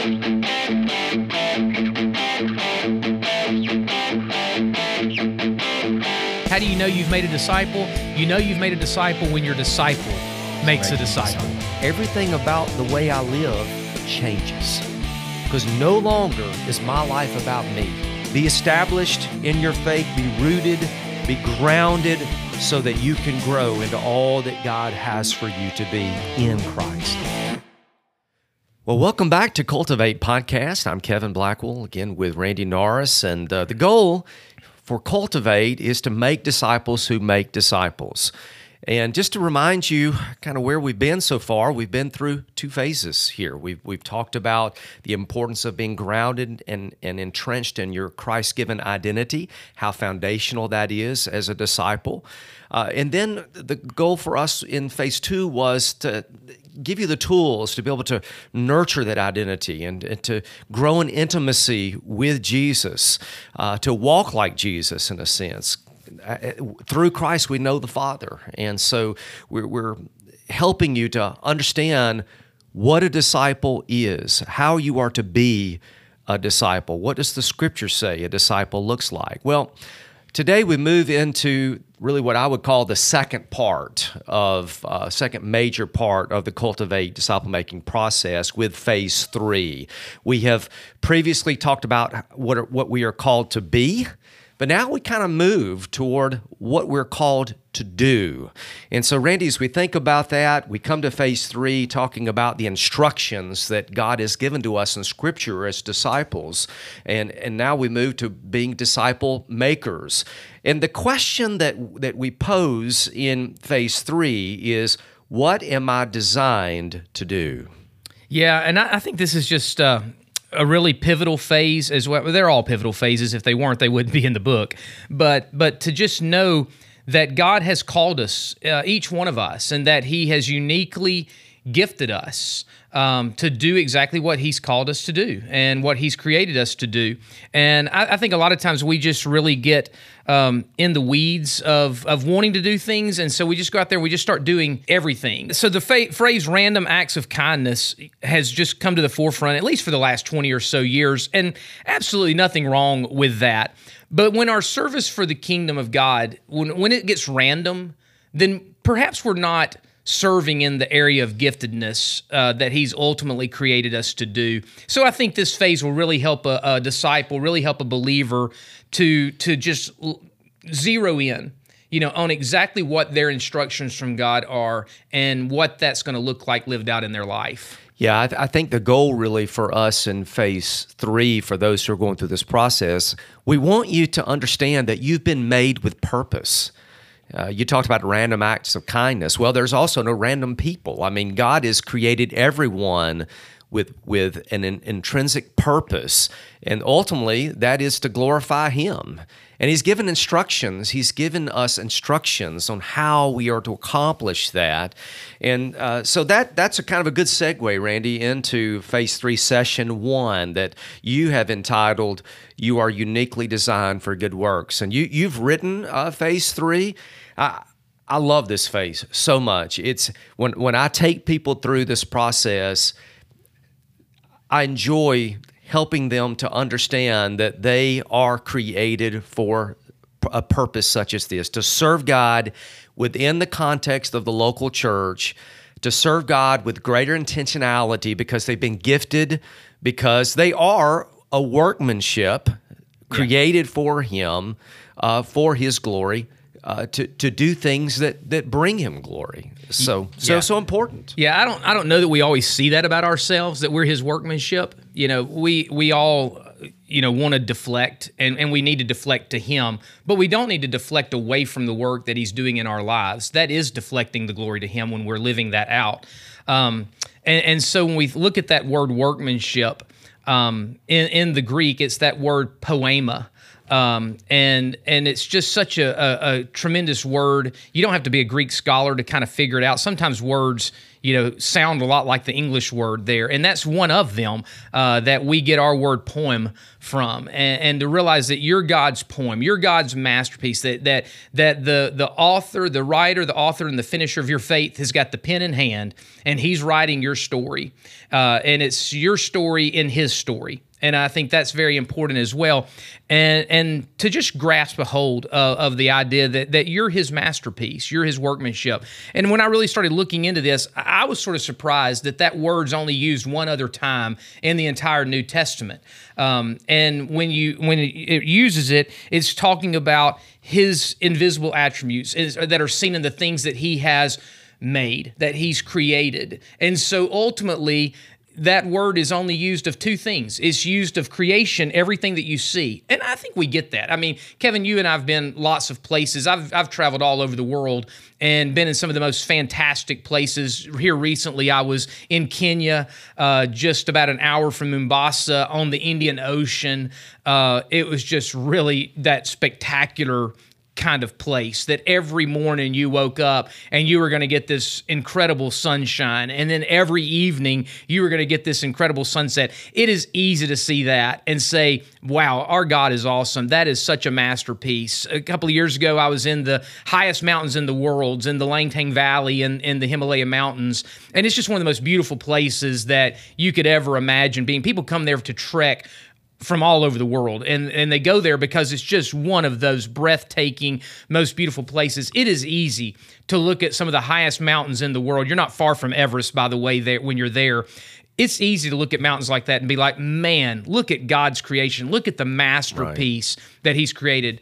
How do you know you've made a disciple? You know you've made a disciple when your disciple makes a disciple. Everything about the way I live changes because no longer is my life about me. Be established in your faith, be rooted, be grounded so that you can grow into all that God has for you to be in Christ. Well, welcome back to Cultivate Podcast. I'm Kevin Blackwell, again with Randy Norris, and uh, the goal for Cultivate is to make disciples who make disciples. And just to remind you kind of where we've been so far, we've been through two phases here. We've, we've talked about the importance of being grounded and, and entrenched in your Christ given identity, how foundational that is as a disciple. Uh, and then the goal for us in phase two was to give you the tools to be able to nurture that identity and, and to grow in intimacy with Jesus, uh, to walk like Jesus in a sense, through Christ, we know the Father. And so we're, we're helping you to understand what a disciple is, how you are to be a disciple. What does the scripture say a disciple looks like? Well, today we move into really what I would call the second part of, uh, second major part of the cultivate disciple making process with phase three. We have previously talked about what, are, what we are called to be but now we kind of move toward what we're called to do. And so, Randy, as we think about that, we come to phase three, talking about the instructions that God has given to us in Scripture as disciples. And, and now we move to being disciple makers. And the question that, that we pose in phase three is what am I designed to do? Yeah, and I, I think this is just uh, a really pivotal phase as well. They're all pivotal phases. If they weren't, they wouldn't be in the book. But but to just know that God has called us, uh, each one of us, and that He has uniquely gifted us um, to do exactly what He's called us to do and what He's created us to do. And I, I think a lot of times we just really get um, in the weeds of, of wanting to do things. And so we just go out there, we just start doing everything. So the fa- phrase random acts of kindness has just come to the forefront, at least for the last 20 or so years. And absolutely nothing wrong with that. But when our service for the kingdom of God, when, when it gets random, then perhaps we're not serving in the area of giftedness uh, that he's ultimately created us to do. So I think this phase will really help a, a disciple, really help a believer to to just zero in you know, on exactly what their instructions from God are and what that's going to look like lived out in their life. Yeah, I, th- I, think the goal really for us in phase three, for those who are going through this process, we want you to understand that you've been made with purpose. Uh, you talked about random acts of kindness. Well, there's also no random people. I mean, God has created everyone with with an, intrinsic purpose, and ultimately that is to glorify Him. And He's given instructions. He's given us instructions on how we are to accomplish that. And uh, so that that's a kind of a good segue, Randy, into Phase Three, Session One that you have entitled "You Are Uniquely Designed for Good Works." And you you've written uh, Phase Three. I, I love this phase so much. It's when when I take people through this process, I enjoy helping them to understand that they are created for a purpose such as this to serve God within the context of the local church, to serve God with greater intentionality because they've been gifted, because they are a workmanship created yeah. for Him, uh, for His glory uh, to to do things that that bring him glory. So so yeah. so important. Yeah, I don't I don't know that we always see that about ourselves that we're his workmanship. You know, we we all you know want to deflect and, and we need to deflect to him but we don't need to deflect away from the work that he's doing in our lives that is deflecting the glory to him when we're living that out um, and, and, so when we look at that word workmanship um, in, in the greek it's that word poiema Um, and and it's just such a, a, a tremendous word. You don't have to be a Greek scholar to kind of figure it out. Sometimes words you know, sound a lot like the English word there. And that's one of them uh, that we get our word poem from. And, and, to realize that you're God's poem, you're God's masterpiece, that that that the the author, the writer, the author, and the finisher of your faith has got the pen in hand, and he's writing your story. Uh, and it's your story in his story and I think that's very important as well. And and to just grasp a hold of, of, the idea that that you're his masterpiece, you're his workmanship. And when I really started looking into this, I was sort of surprised that that word's only used one other time in the entire New Testament. Um, and when you when it uses it, it's talking about his invisible attributes that are seen in the things that he has made, that he's created. And so ultimately, that word is only used of two things. It's used of creation, everything that you see. And I think we get that. I mean, Kevin, you and I have been lots of places. I've, I've traveled all over the world and been in some of the most fantastic places. Here recently, I was in Kenya, uh, just about an hour from Mombasa on the Indian Ocean. Uh, it was just really that spectacular kind of place that every morning you woke up and you were going to get this incredible sunshine and then every evening you were going to get this incredible sunset. It is easy to see that and say wow our god is awesome. That is such a masterpiece. A couple of years ago i was in the highest mountains in the world in the langtang valley and in, in the himalaya mountains and it's just one of the most beautiful places that you could ever imagine being. People come there to trek from all over the world. And and they go there because it's just one of those breathtaking most beautiful places. It is easy to look at some of the highest mountains in the world. You're not far from everest by the way there when you're there. It's easy to look at mountains like that and be like man look at god's creation. Look at the masterpiece right. that he's created.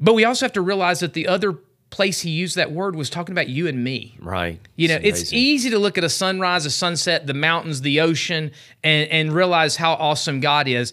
But we also have to realize that the other place he used that word was talking about you and me. Right. You know, it's, it's easy to look at a sunrise, a sunset, the mountains, the ocean, and, and realize how awesome God is.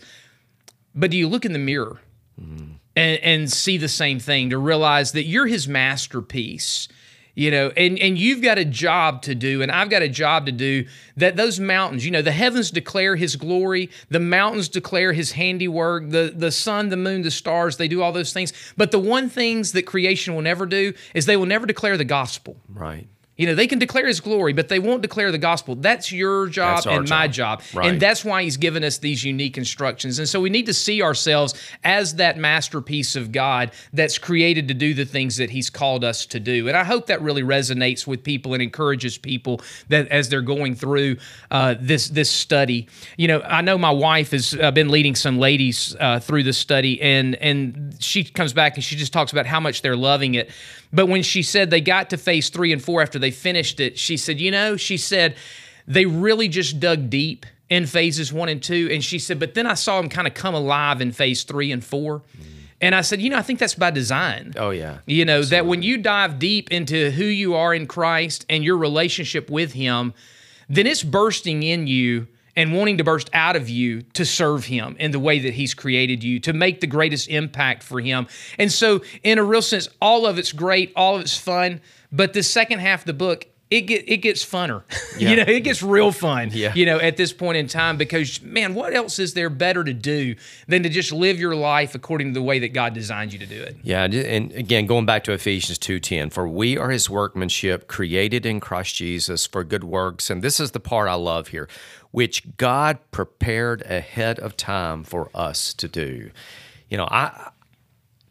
But do you look in the mirror mm-hmm. and, and see the same thing to realize that you're his masterpiece? You know and and you've got a job to do and I've got a job to do that those mountains you know the heavens declare his glory the mountains declare his handiwork the the sun the moon the stars they do all those things. But the one things that creation will never do is they will never declare the gospel. Right you know, they can declare his glory, but they won't declare the gospel. That's your job that's and job. my job. Right. And that's why he's given us these unique instructions. And so we need to see ourselves as that masterpiece of God that's created to do the things that he's called us to do. And I hope that really resonates with people and encourages people that as they're going through uh, this this study. You know, I know my wife has uh, been leading some ladies uh, through the study, and and she comes back and she just talks about how much they're loving it. But when she said they got to phase three and four after they finished it, she said, you know, she said they really just dug deep in phases one and two. And she said, but then I saw them kind of come alive in phase three and four. And I said, you know, I think that's by design. Oh, yeah. You know, Absolutely. that when you dive deep into who you are in Christ and your relationship with Him, then it's bursting in you and wanting to burst out of you to serve him in the way that he's created you, to make the greatest impact for him. And so, in a real sense, all of it's great, all of it's fun, but the second half of the book, it get it gets funner. Yeah. you know, it gets real fun. Yeah. You know, at this point in time, because man, what else is there better to do than to just live your life according to the way that God designed you to do it? Yeah, and again, going back to Ephesians two ten, for we are His workmanship, created in Christ Jesus for good works, and this is the part I love here which God prepared ahead of time for us to do. You know, I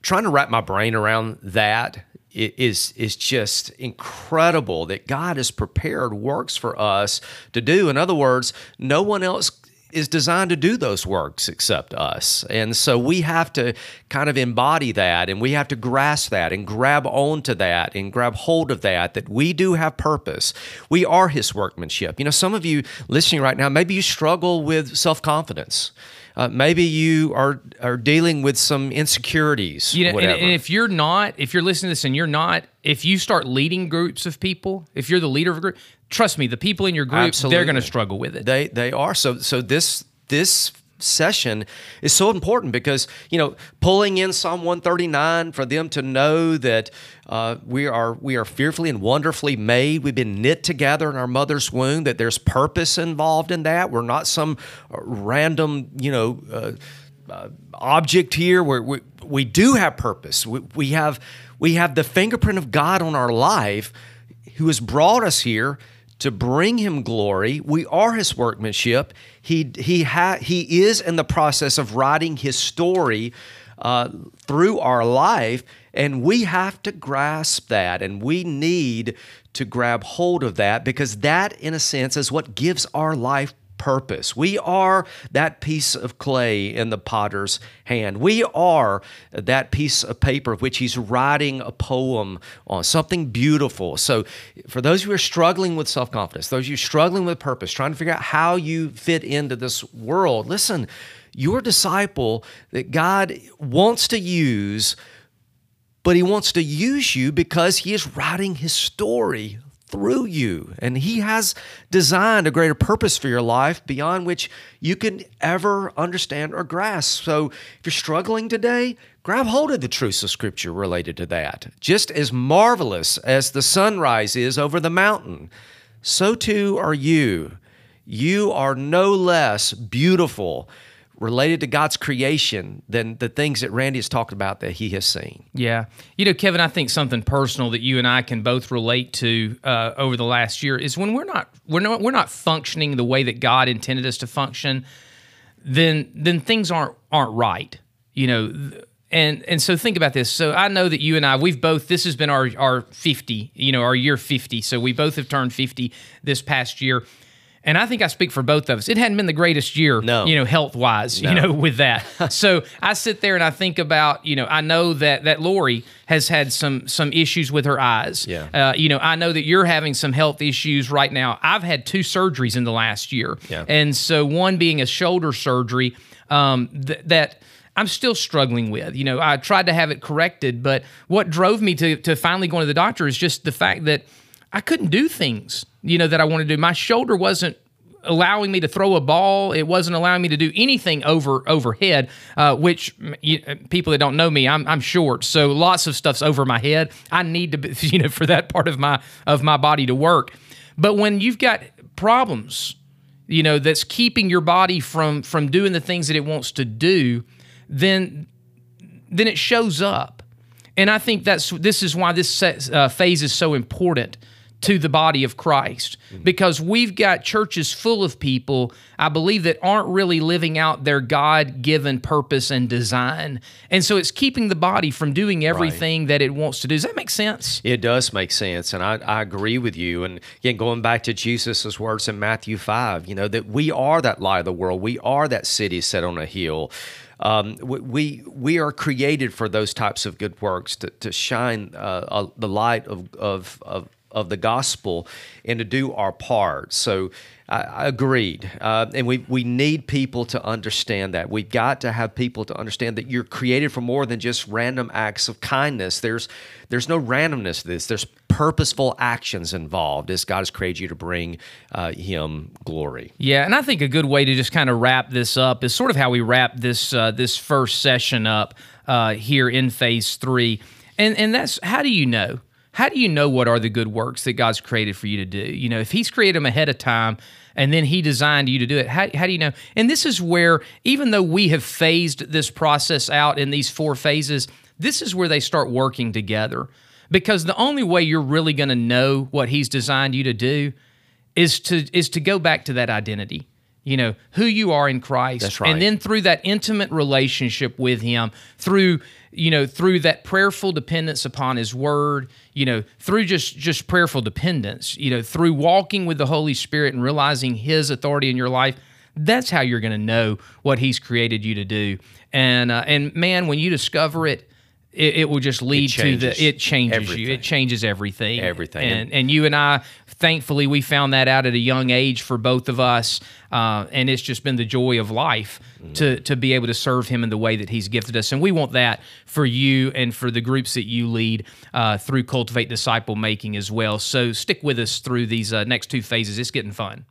trying to wrap my brain around that is is just incredible that God has prepared works for us to do. In other words, no one else is designed to do those works except us. And so we have to kind of embody that and we have to grasp that and grab onto that and grab hold of that, that we do have purpose. We are His workmanship. You know, some of you listening right now, maybe you struggle with self confidence. Uh, maybe you are are dealing with some insecurities. You know, and, and, if you're not, if you're listening to this and you're not, if you start leading groups of people, if you're the leader of a group, trust me, the people in your group Absolutely. they're going to struggle with it. They they are. So so this this session is so important because you know pulling in Psalm 139 for them to know that uh, we are we are fearfully and wonderfully made. We've been knit together in our mother's womb. That there's purpose involved in that. We're not some uh, random you know. Uh, uh, object here. Where we, we do have purpose. We, we have we have the fingerprint of God on our life, who has brought us here to bring Him glory. We are His workmanship. He he ha, He is in the process of writing His story uh, through our life, and we have to grasp that, and we need to grab hold of that because that, in a sense, is what gives our life purpose. We are that piece of clay in the potter's hand. We are that piece of paper of which he's writing a poem on, something beautiful. So, for those who are struggling with self confidence, those of you struggling with purpose, trying to figure out how you fit into this world, listen, your disciple that God wants to use but he wants to use you because he is writing his story through you. And he has designed a greater purpose for your life beyond which you can ever understand or grasp. So if you're struggling today, grab hold of the truths of Scripture related to that. Just as marvelous as the sunrise is over the mountain, so too are you. You are no less beautiful related to God's creation than the things that Randy has talked about that he has seen. Yeah. You know, Kevin, I think something personal that you and I can both relate to uh, over the last year is when we're not we're not we're not functioning the way that God intended us to function, then then things aren't aren't right. You know, and and so think about this. So I know that you and I we've both this has been our our 50, you know, our year 50. So we both have turned 50 this past year and I think I speak for both of us. It hadn't been the greatest year, no. you know, health wise, no. you know, with that. so I sit there and I think about, you know, I know that that Lori has had some some issues with her eyes. Yeah. Uh, you know, I know that you're having some health issues right now. I've had two surgeries in the last year, yeah. and so one being a shoulder surgery um, th- that. I'm still struggling with. You know, I tried to have it corrected, but what drove me to to finally going to the doctor is just the fact that I couldn't do things, you know, that I wanted to do. My shoulder wasn't allowing me to throw a ball. It wasn't allowing me to do anything over overhead. Uh, which you, people that don't know me, I'm, I'm short, so lots of stuff's over my head. I need to, be, you know, for that part of my of my body to work. But when you've got problems, you know, that's keeping your body from from doing the things that it wants to do, then then it shows up. And I think that's this is why this uh, phase is so important to the body of Christ because we've got churches full of people, I believe, that aren't really living out their God given purpose and design. And so it's keeping the body from doing everything right. that it wants to do. Does that make sense? It does make sense. And I, I agree with you. And again, going back to Jesus' words in Matthew 5, you know, that we are that light of the world, we are that city set on a hill. Um, we we are created for those types of good works to, to shine uh, uh, the light of, of, of of the gospel and to do our part. So I, I agreed. Uh, and we, we need people to understand that. We've got to have people to understand that you're created for more than just random acts of kindness. There's, there's no randomness to this, there's purposeful actions involved as God has created you to bring uh, Him glory. Yeah, and I think a good way to just kind of wrap this up is sort of how we wrap this, uh, this first session up uh, here in phase three. And, and that's how do you know? How do you know what are the good works that God's created for you to do? You know, if He's created them ahead of time and then He designed you to do it, how, how do you know? And this is where, even though we have phased this process out in these four phases, this is where they start working together. Because the only way you're really going to know what He's designed you to do is to is to go back to that identity you know who you are in Christ That's right. and then through that intimate relationship with him through you know through that prayerful dependence upon his word you know through just just prayerful dependence you know through walking with the holy spirit and realizing his authority in your life that's how you're going to know what he's created you to do and uh, and man when you discover it it, it will just lead to the it changes everything. you. It changes everything. Everything. And and you and I thankfully we found that out at a young age for both of us uh, and it's just been the joy of life mm-hmm. to to be able to serve him in the way that he's gifted us. And we want that for you and for the groups that you lead uh, through cultivate disciple making as well. So stick with us through these uh, next two phases. It's getting fun